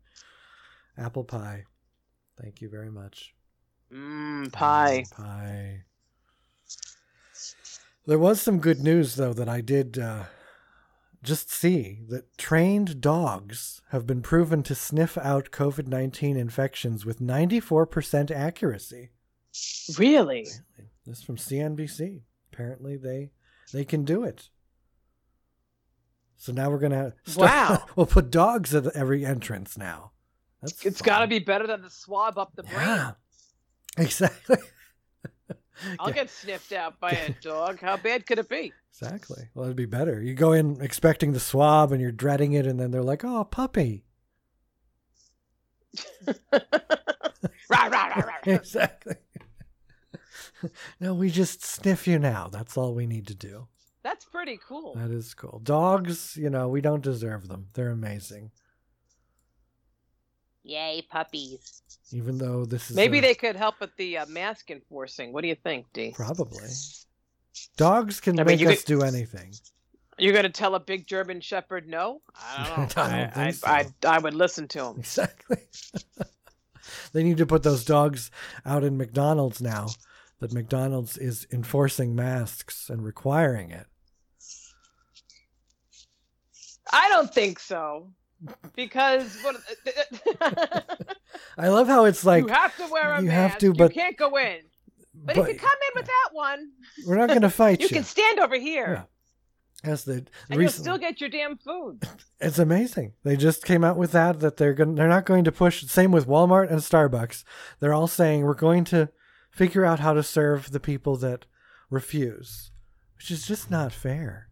apple pie. Thank you very much. Mmm, pie. Mm, Pie. There was some good news, though, that I did uh, just see that trained dogs have been proven to sniff out COVID 19 infections with 94% accuracy. Really? This is from CNBC. Apparently, they they can do it. So now we're gonna start, Wow. we'll put dogs at every entrance now. That's It's got to be better than the swab up the brain. yeah, exactly. I'll get sniffed out by a dog. How bad could it be? Exactly. Well, it'd be better. You go in expecting the swab and you're dreading it, and then they're like, "Oh, puppy." Rah, rah, rah, rah. exactly. no, we just sniff you now. That's all we need to do. That's pretty cool. That is cool. Dogs, you know, we don't deserve them. They're amazing. Yay, puppies. Even though this is Maybe a- they could help with the uh, mask enforcing. What do you think, D? probably dogs can I make you us could- do anything. You're going to tell a big German Shepherd no? I don't know. I don't I, think so. I, I, I would listen to him. Exactly. they need to put those dogs out in McDonald's now. That McDonald's is enforcing masks and requiring it. I don't think so. Because what, I love how it's like you have to wear a you mask. have to, but- you can't go in. But, but if you come in with that one, we're not going to fight you you. can stand over here. As the And you'll still get your damn food. it's amazing. They just came out with that that they're going they're not going to push same with Walmart and Starbucks. They're all saying we're going to figure out how to serve the people that refuse, which is just not fair.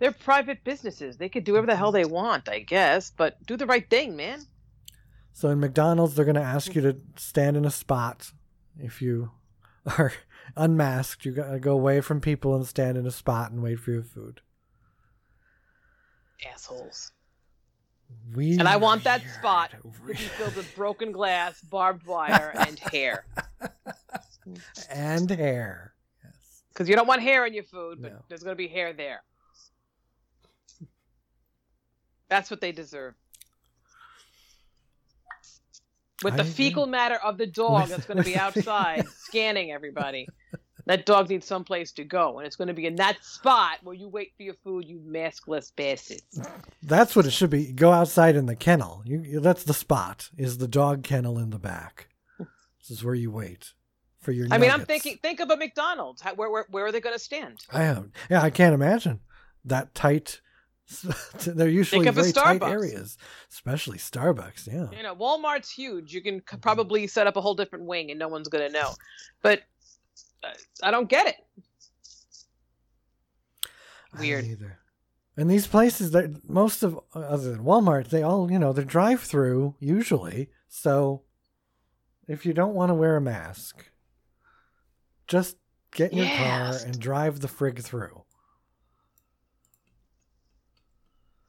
They're private businesses. They could do whatever the hell they want, I guess, but do the right thing, man. So in McDonald's they're going to ask you to stand in a spot if you are unmasked. You got to go away from people and stand in a spot and wait for your food. Assholes. Weird, And I want that spot to be filled with broken glass, barbed wire, and hair. and hair. Yes. Because you don't want hair in your food, but No. there's going to be hair there. That's what they deserve. With I the agree. fecal matter of the dog that's going to be outside scanning everybody. That dog needs someplace to go, and it's going to be in that spot where you wait for your food, you maskless bastards. That's what it should be. Go outside in the kennel. You, that's the spot. Is the dog kennel in the back? This is where you wait for your. I mean, I'm thinking, think of a McDonald's. How, where, where, where are they going to stand? I am. Yeah, I can't imagine that tight. They're usually of a very tight areas, especially Starbucks. Yeah. You know, Walmart's huge. You can probably set up a whole different wing, and no one's going to know. But uh, I don't get it. Weird. either. And these places, that most of other than Walmart, they all you know they're drive through usually. So if you don't want to wear a mask, just get in your car and drive the frig through.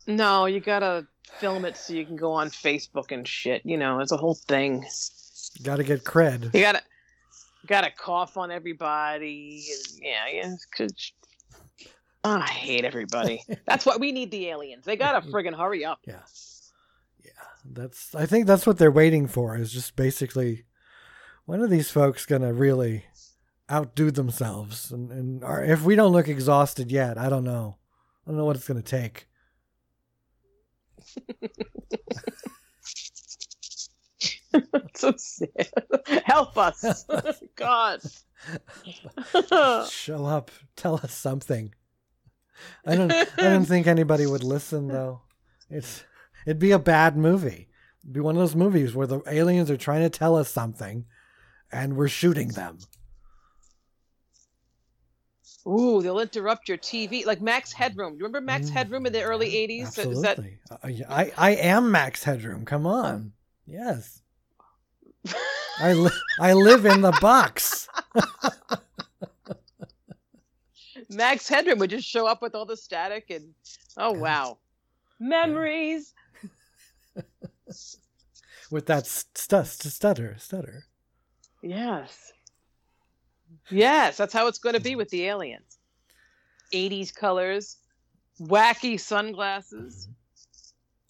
No, you gotta film it so you can go on Facebook and shit. You know, it's a whole thing. Got to get cred. You gotta gotta cough on everybody. and- Yeah, yeah. 'cause- Oh, I hate everybody. That's why we need the aliens. They gotta friggin' hurry up. Yeah. Yeah. That's I think that's what they're waiting for is just basically when are these folks gonna really outdo themselves? And, and are, if we don't look exhausted yet, I don't know. I don't know what it's gonna take. so sad. Help us, God. Show up, tell us something. I don't I don't think anybody would listen though. It's it'd be a bad movie. It'd be one of those movies where the aliens are trying to tell us something and we're shooting them. Ooh, they'll interrupt your TV. Like Max Headroom. Do you remember Max Mm, Headroom in the early '80s? Is that Absolutely. I, I I am Max Headroom. Come on. Yes. I li- I live in the box. Max Headroom would just show up with all the static and oh wow, memories. with that st- st- stutter stutter. Yes, yes, that's how it's going to be with the aliens. '80s colors, wacky sunglasses.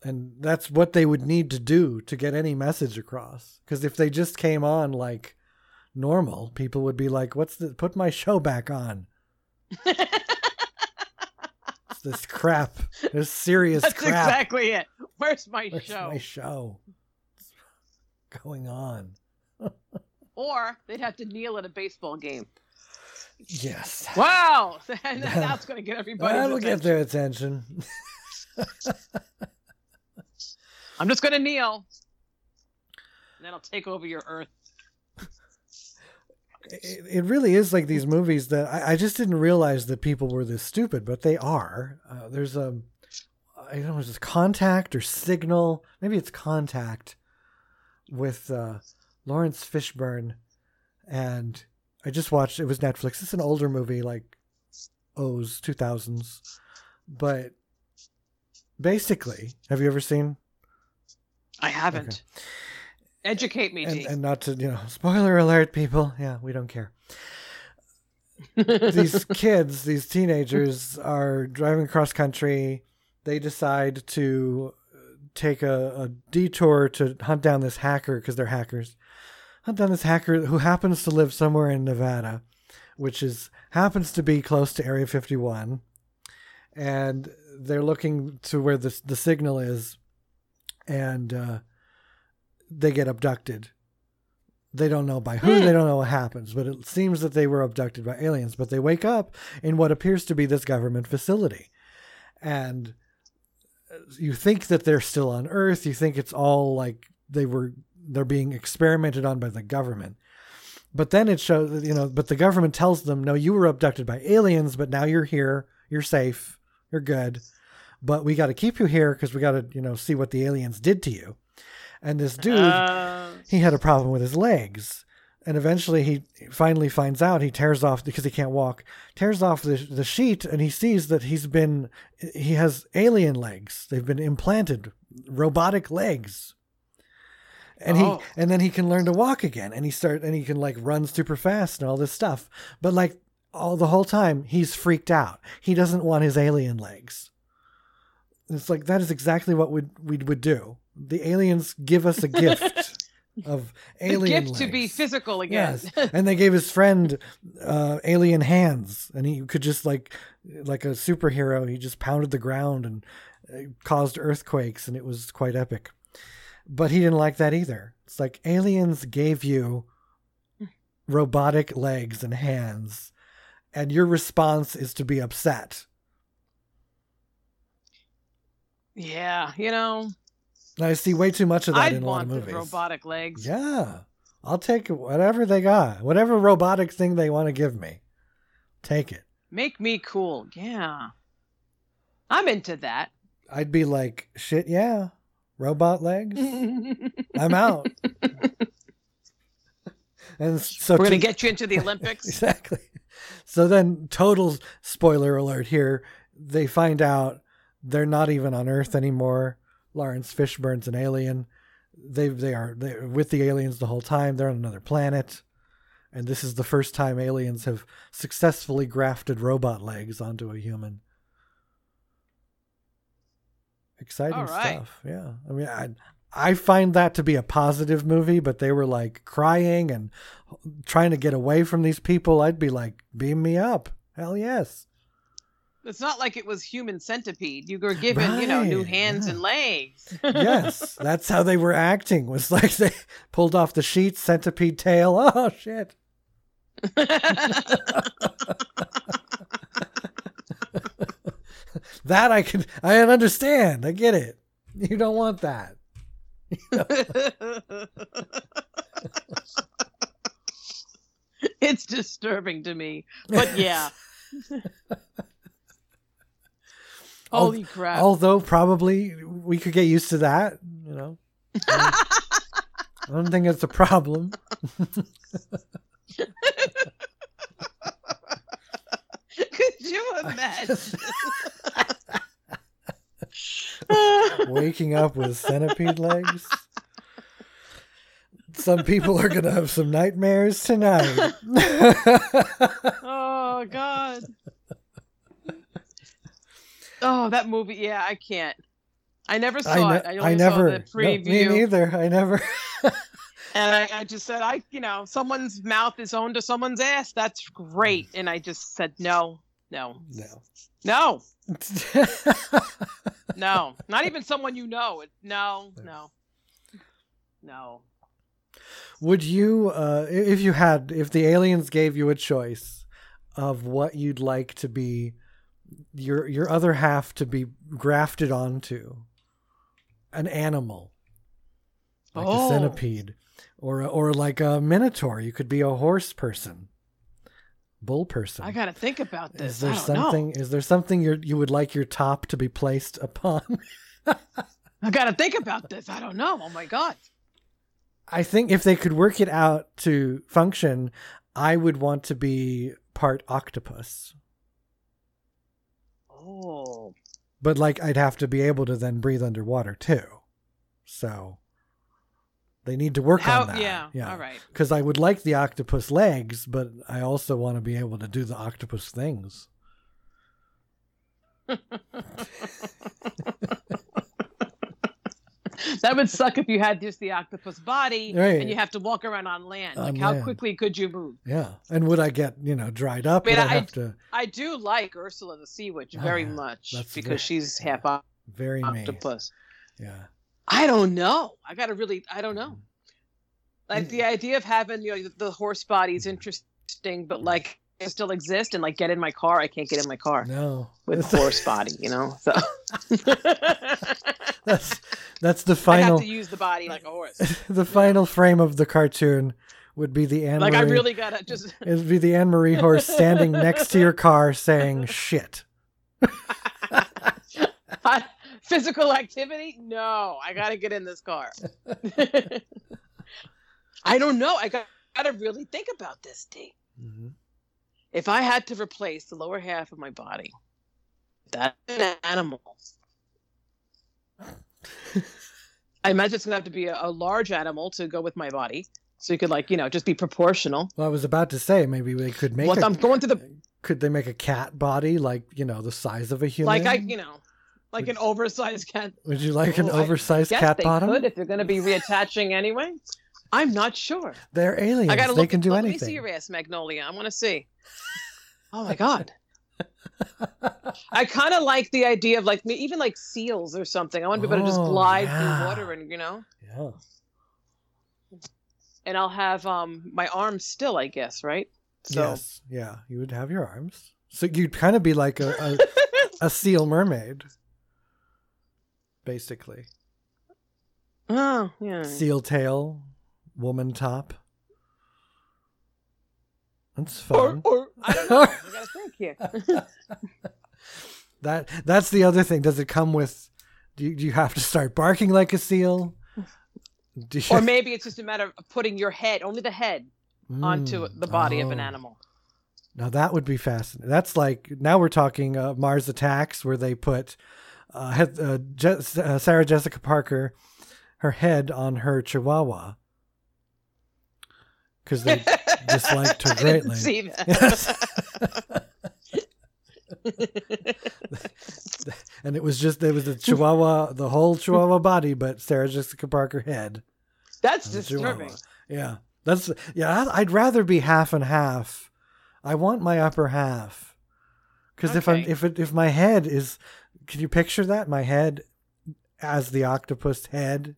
And that's what they would need to do to get any message across. Because if they just came on like normal, people would be like, "What's the? Put my show back on." It's this crap. This serious That's crap. exactly it. Where's my Where's show? my show? What's going on? Or they'd have to kneel at a baseball game. Yes. Wow, that's going to get everybody. That'll get their attention. I'm just going to kneel, and then I'll take over your Earth. it, it really is like these movies that I, I just didn't realize that people were this stupid, but they are. Uh, there's a, I don't know, is this Contact or Signal? Maybe it's Contact with uh, Laurence Fishburne, and I just watched. It was Netflix. It's an older movie, like O's two thousands, but basically, have you ever seen? I haven't. Educate me, And, and not to you know, spoiler alert, people. Yeah, we don't care. these kids, these teenagers, are driving across country. They decide to take a, a detour to hunt down this hacker because they're hackers. Hunt down this hacker who happens to live somewhere in Nevada, which is happens to be close to Area 51, and they're looking to where the the signal is, and uh, they get abducted. They don't know by who, they don't know what happens, but it seems that they were abducted by aliens. But they wake up in what appears to be this government facility. And uh, you think that they're still on Earth. You think it's all like they were, they're being experimented on by the government. But then it shows, you know, but the government tells them, no, you were abducted by aliens, but now you're here, you're safe, you're good. But we got to keep you here because we got to, you know, see what the aliens did to you. And this dude, Uh, he had a problem with his legs. And eventually he finally finds out he tears off because he can't walk, tears off the, the sheet and he sees that he's been, he has alien legs. They've been implanted, robotic legs. And Oh. he, and then he can learn to walk again and he start, and he can like run super fast and all this stuff. But like all the whole time he's freaked out. He doesn't want his alien legs. It's like, that is exactly what we we would do. The aliens give us a gift of the alien gift to be physical again. Yes, and they gave his friend uh, alien hands, and he could just like like a superhero. He just pounded the ground and uh, caused earthquakes, and it was quite epic. But he didn't like that either. It's like aliens gave you robotic legs and hands, and your response is to be upset. yeah, you know, I see way too much of that I'd in a lot of movies. robotic legs. Yeah. I'll take whatever they got. Whatever robotic thing they want to give me. Take it. Make me cool. Yeah. I'm into that. I'd be like, shit, yeah, robot legs. I'm out. and so We're to- gonna get you into the Olympics. exactly. So then, total spoiler alert here. They find out they're not even on Earth anymore. Laurence Fishburne's an alien. They they are they're with the aliens the whole time. They're on another planet, and this is the first time aliens have successfully grafted robot legs onto a human. Exciting right. stuff. Yeah, I mean, I I find that to be a positive movie, but they were like crying and trying to get away from these people. I'd be like, beam me up. Hell yes. It's not like it was human centipede. You were given, you know, new hands yeah. and legs. Yes. That's how they were acting. Was like they pulled off the sheets, centipede tail. Oh shit. That I can I understand. I get it. You don't want that. it's disturbing to me. But yeah. Holy crap. Although probably we could get used to that, you know. I don't think it's a problem. Could you imagine? Waking up with centipede legs. Some people are gonna have some nightmares tonight. oh God. Oh, that movie. Yeah, I can't. I never saw I, it. I only I never. saw the no, me neither. I never. and I, I just said, I, you know, someone's mouth is owned to someone's ass. That's great. And I just said, no, no, No. no, no. Not even someone you know. No, no, no. Would you, uh, if you had, if the aliens gave you a choice of what you'd like to be, your your other half to be grafted onto, an animal, like Oh. a centipede, or or like a minotaur, you could be a horse person, bull person. I got to think about this. is there something? Is there something you you would like your top to be placed upon? I got to think about this. I don't know. Oh my God. I think if they could work it out to function, I would want to be part octopus. Oh. But like I'd have to be able to then breathe underwater too. So they need to work How? on that. Yeah. yeah. All right. Because I would like the octopus legs, but I also want to be able to do the octopus things. That would suck if you had just the octopus body Right. and you have to walk around on land. On like, how land. quickly could you move? Yeah. And would I get, you know, dried up? But I I- have to I do like Ursula the Sea Witch Oh, very much because very- she's half very octopus. Yeah. I don't know. I got to really, I don't Mm. know. Like the idea of having you know, the horse body is interesting, but like it still exist and like get in my car. I can't get in my car No. with a horse body, you know? So That's that's the final. I have to use the body like a horse. the final frame of the cartoon would be the Anne Marie. Like I really got to just It would be the Anne Marie horse standing next to your car saying shit. physical activity? No, I got to get in this car. I don't know. I got, got to really think about this, D. Mm-hmm. If I had to replace the lower half of my body, that's an animal. I imagine it's gonna have to be a, a large animal to go with my body, so you could like you know just be proportional. Well, I was about to say maybe they could make What a, I'm going to the could they make a cat body like you know the size of a human? like I you know like an oversized cat. Would you like an Oh, I oversized Guess cat they bottom? could if they're gonna be reattaching anyway. I'm not sure. They're aliens. I gotta they look. can at, do let me anything. see your ass, Magnolia. I want to see. Oh my god. I kind of like the idea of like me, even like seals or something. I want to be able to just Oh, glide yeah. through water and you know, Yeah. and I'll have um my arms still, I guess, right? So Yes. Yeah. You would have your arms. So you'd kind of be like a, a, a seal mermaid, basically. oh yeah. Seal tail, woman top. That's fun. or I don't know. I gotta think here. that that's the other thing. Does it come with? Do you, do you have to start barking like a seal? You- Or maybe it's just a matter of putting your head, only the head, onto Mm, the body of an oh. animal. Now that would be fascinating. That's like now we're talking uh, Mars Attacks, where they put uh, head, uh, Je- uh, Sarah Jessica Parker, her head on her Chihuahua, because they disliked her greatly. see that. And it was just it was the Chihuahua, the whole Chihuahua body, but Sarah Jessica Parker head. That's disturbing. Chihuahua. Yeah, that's yeah. I'd- I'd rather be half and half. I want my upper half because if I'm if it if my head is, can you picture that my head as the octopus head?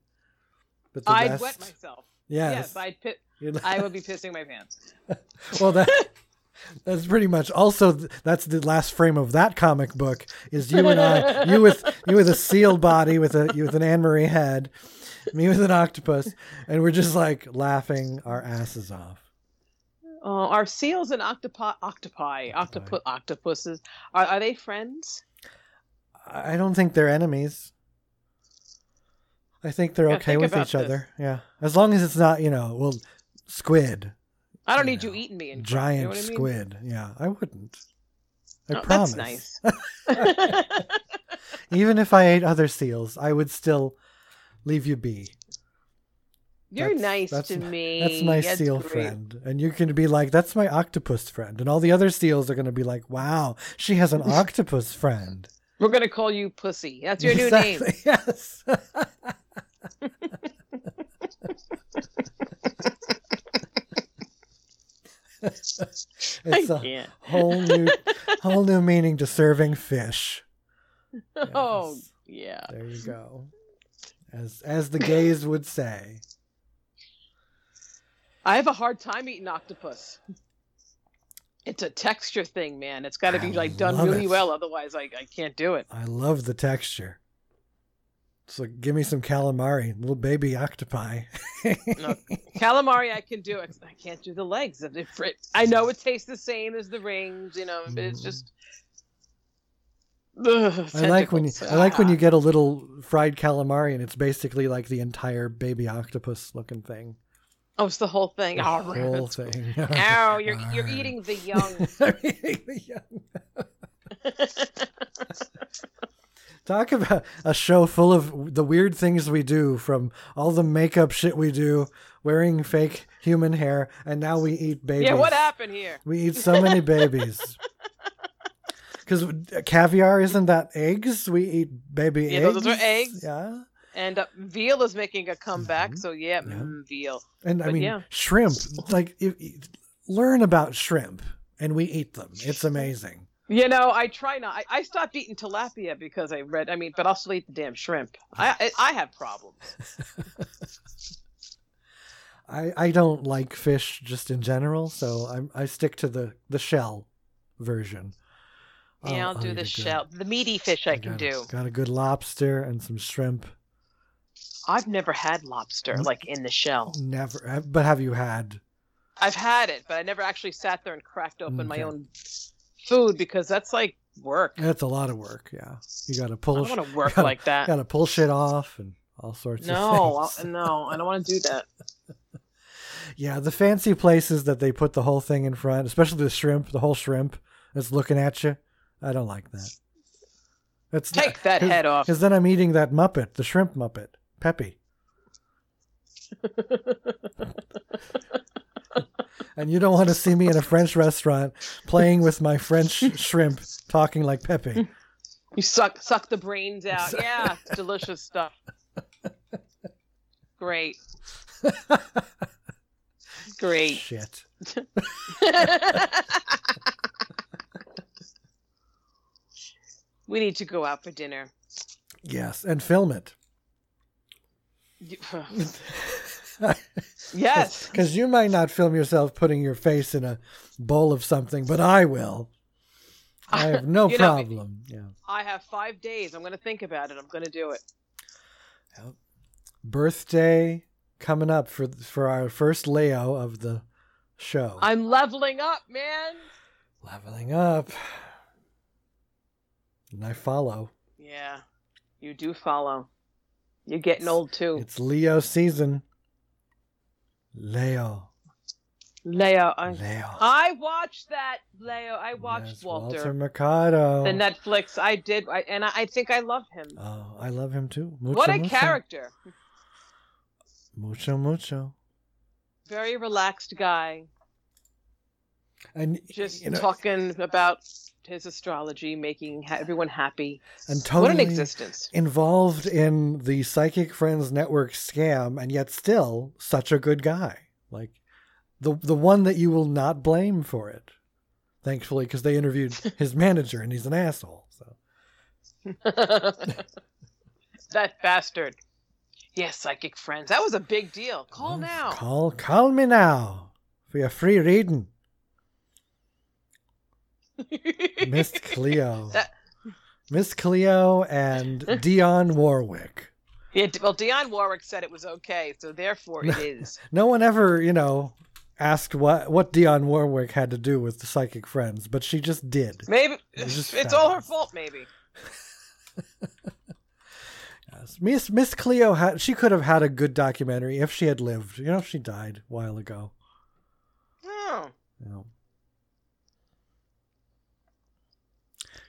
But the I'd rest- wet myself. Yes. Yes, I'd pit, I would be pissing my pants. well, that that's pretty much also that's the last frame of that comic book is you and I, you with you with a seal body with a you with an Anne Marie head, me with an octopus, and we're just like laughing our asses off. Oh, are seals and octopi, octopi, octopu- octopuses, are, are they friends? I don't think they're enemies. I think they're okay think with each this. other. Yeah, as long as it's not you know well, squid, I don't You need you eating me. In giant you know what I mean? squid. Yeah, I wouldn't. I Oh, promise. That's nice. Even if I ate other seals, I would still leave you be. You're That's- nice that's to my- me. That's my That's seal great. friend. And you can be like, that's my octopus friend. And all the other seals are going to be like, wow, she has an octopus friend. We're gonna call you Pussy. That's your new name. Yes. it's I a can't. whole new, whole new meaning to serving fish. Oh yeah. There you go. As as the gays would say. I have a hard time eating octopus. It's a texture thing, man. It's got to be like done really it. well, otherwise I, I can't do it. I love the texture. So give me some calamari, little baby octopi. No. Calamari, I can do it. I can't do the legs. I know it tastes the same as the rings, you know, but it's Mm. just. Ugh, I like when you. I like when you Ah. get a little fried calamari and it's basically like the entire baby octopus looking thing. Oh, it's the whole thing. The Oh, whole thing. Ow! You're you're eating the young. Eating the young. Talk about a show full of the weird things we do from all the makeup shit we do, wearing fake human hair, and now we eat babies. yeah, what happened here? We eat so many babies. Because caviar isn't that eggs? We eat baby Yeah, eggs. those are eggs. Yeah. And uh, veal is making a comeback, Mhm. so yeah, Yeah. mm, veal. And I mean, yeah. shrimp. Like, if, learn about shrimp, and we eat them. It's amazing. You know, I try not. I, I stopped eating tilapia because I read. I mean, but I'll still eat the damn shrimp. I I, I have problems. I, I don't like fish just in general, so I'm, I stick to the, the shell version. Yeah, I'll, do the a good- shell, the meaty fish I can got, do. Got a good lobster and some shrimp. I've never had lobster like in the shell. Never, uh, but have you had? I've had it, but I never actually sat there and cracked open my own food because that's like work. That's a lot of work. Yeah, you got to I pull. don't want to work gotta- like that. Got to pull shit off and all sorts No, of things. no, I don't want to do that. Yeah, the fancy places that they put the whole thing in front, especially the shrimp, the whole shrimp that's looking at you. I don't like that. That's Take that head off. Because then I'm eating that Muppet, the shrimp Muppet, Peppy. and you don't want to see me in a French restaurant playing with my French shrimp, talking like Pepe. You suck suck the brains out. Yeah, delicious stuff. Great. Great. Shit. we need to go out for dinner. Yes, and film it. Yes. Because you might not film yourself putting your face in a bowl of something, but I will. I have no You know, problem. yeah. I have five days. I'm going to think about it. I'm going to do it. Yep. Birthday coming up for for our first Leo of the show. I'm leveling up, man. Leveling up. And I follow. Yeah, you do follow. You're getting old too. It's Leo season. Leo. Leo, I, Leo. I watched that. Leo, I watched Yes, Walter. Walter Mercado. The Netflix. I did, I, and I, I think I love him. Oh, I love him too. Mucho, what a mucho. character! Mucho, mucho. Very relaxed guy. And Just you know, talking about his astrology, making everyone happy. and what an existence! involved in the Psychic Friends Network scam, and yet still such a good guy. Like the the one that you will not blame for it. Thankfully, because they interviewed his manager, and he's an asshole. So that bastard. Yes, psychic friends. That was a big deal. Call now. Call call me now for your free reading, Miss Cleo. That- Miss Cleo and Dionne Warwick. Yeah, well, Dionne Warwick said it was okay, so therefore it is. No one ever, you know, asked what what Dionne Warwick had to do with the Psychic Friends, but she just did. Maybe It's just it's all her fault. Maybe. Yes. Miss Miss Cleo had she could have had a good documentary if she had lived. You know, she died a while ago. Oh, You know.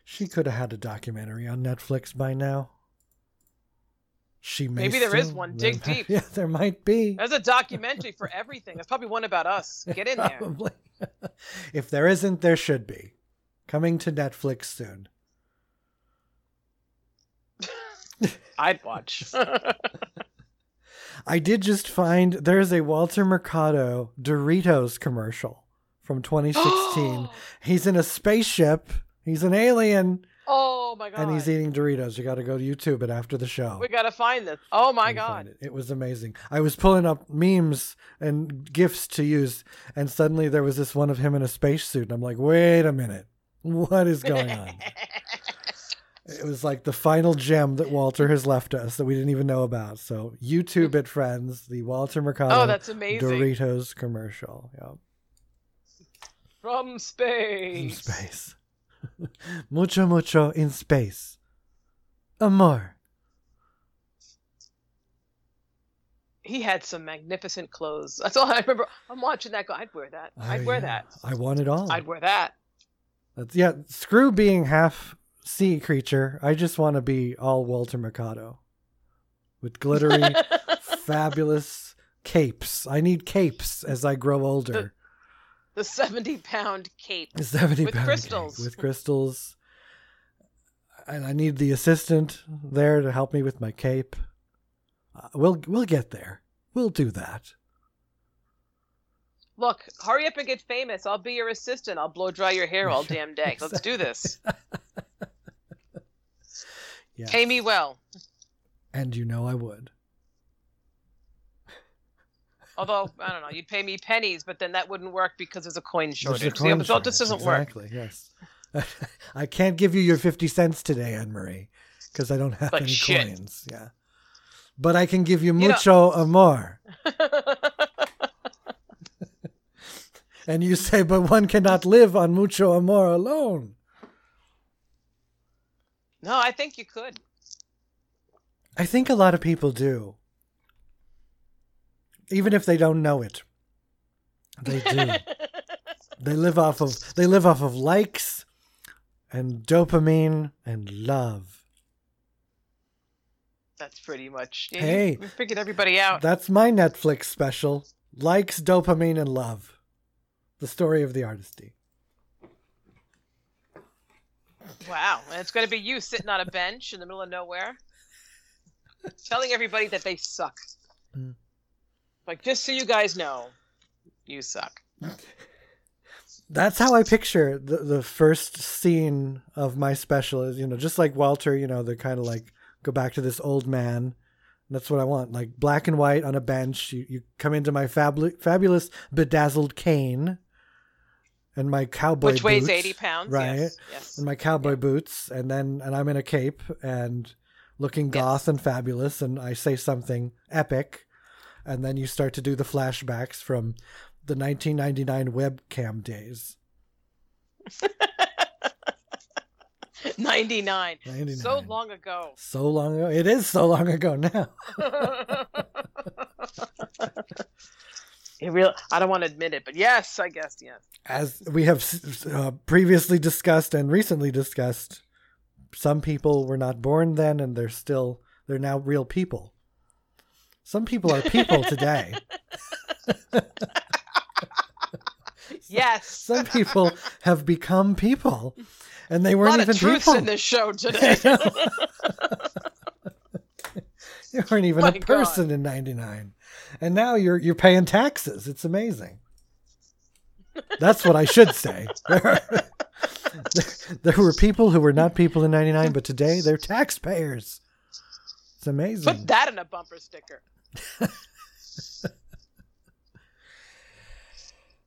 She could have had a documentary on Netflix by now. She may Maybe there is one. Dig might- deep. Yeah, there might be. there's a documentary for everything. There's probably one about us. Get in there. Probably. if there isn't, there should be. Coming to Netflix soon. I'd watch. I did just find there's a Walter Mercado Doritos commercial from 2016. he's in a spaceship. He's an alien, oh my god! and he's eating Doritos. You got to go to YouTube it after the show. we gotta find this. Oh my god! It. It was amazing. I was pulling up memes and gifs to use, and suddenly there was this one of him in a spacesuit, and I'm like, wait a minute, what is going on? it was like the final gem that Walter has left us that we didn't even know about. So YouTube it, friends. The Walter Mercado oh, that's amazing. Doritos commercial. Yeah, From space. space. Mucho mucho in space. Amor. He had some magnificent clothes. That's all I remember. I'm watching that. Go, I'd wear that. I'd wear that. I want it all. I'd wear that. That's, yeah, screw being half sea creature. I just want to be all Walter Mercado with glittery, fabulous capes. I need capes as I grow older. The 70 pound cape. A 70 with pound crystals. cape with crystals. And I need the assistant there to help me with my cape. Uh, we'll we'll get there. We'll do that. Look, hurry up and get famous. I'll be your assistant. I'll blow dry your hair all damn day. Let's do this. Yeah. Pay me well. And you know I would. Although, I don't know, you'd pay me pennies, but then that wouldn't work because there's a coin There's a shortage. coin so this doesn't work. Exactly, yes. I can't give you your 50 cents today, Anne Marie, because I don't have Like any shit. coins. Yeah. But I can give you You know- mucho amor. And you say, but one cannot live on mucho amor alone. no, I think you could. I think a lot of people do. Even if they don't know it. They do. they live off of they live off of likes and dopamine and love. That's pretty much. Yeah, Hey. we figured everybody out. That's my Netflix special. Likes, dopamine, and love. The story of the artistry. Wow, and it's going to be you sitting on a bench in the middle of nowhere, telling everybody that they suck. Mm. Like, just so you guys know, you suck. That's how I picture the the first scene of my special is, you know, just like Walter, you know, they're kind of like go back to this old man. That's what I want, like black and white on a bench. You, you come into my fabu- fabulous bedazzled cane and my cowboy Which weighs boots, 80 pounds. right? Yes. yes. and my cowboy boots, and then and I'm in a cape and looking goth and fabulous, and I say something epic, and then you start to do the flashbacks from the 1999 webcam days. 99. 99. So long ago. So long ago. It is so long ago now. it real I don't want to admit it, but yes, I guess yes. As we have uh, previously discussed and recently discussed, some people were not born then and they're still, they're now real people. Some people are people today. Yes. Some people have become people and they weren't even people. in this show today. You weren't even My a God. person in 99. And now you're you're paying taxes. It's amazing. That's what I should say. There, are, there, there were people who were not people in 99, but today they're taxpayers. It's amazing. Put that in a bumper sticker.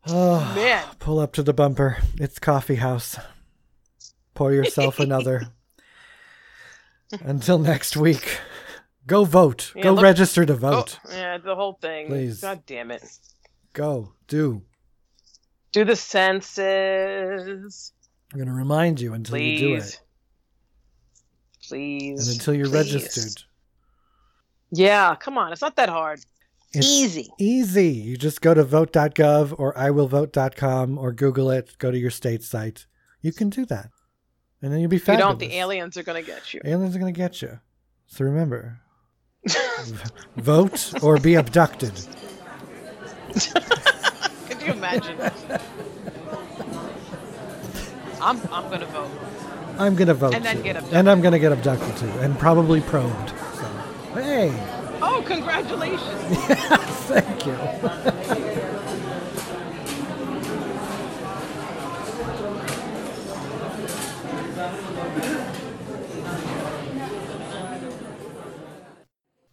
Oh, Man. Pull up to the bumper. It's coffee house. Pour yourself another. Until next week. Go vote. Yeah, Go look- register to Oh, vote. yeah, the whole thing. Please. God damn it. Go. Do. Do the census. I'm going to remind you until you do it. Please. And until you're Please. registered. Yeah, come on. It's not that hard. It's Easy. easy. You just go to vote.gov or iwillvote.com or Google it. Go to your state site. You can do that. And then you'll be If you don't, the aliens are going to get you. Aliens are going to get you. So remember, vote or be abducted. Could you imagine? I'm, I'm going to vote. I'm going to vote. And then too. get abducted. And I'm going to get abducted too. And probably probed. So, hey, Oh, congratulations. thank you.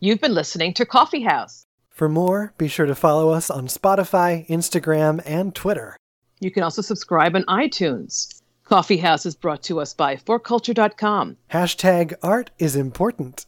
You've been listening to Coffee House. For more, be sure to follow us on Spotify, Instagram, and Twitter. You can also subscribe on iTunes. Coffee House is brought to us by forculture.com. Hashtag art is important.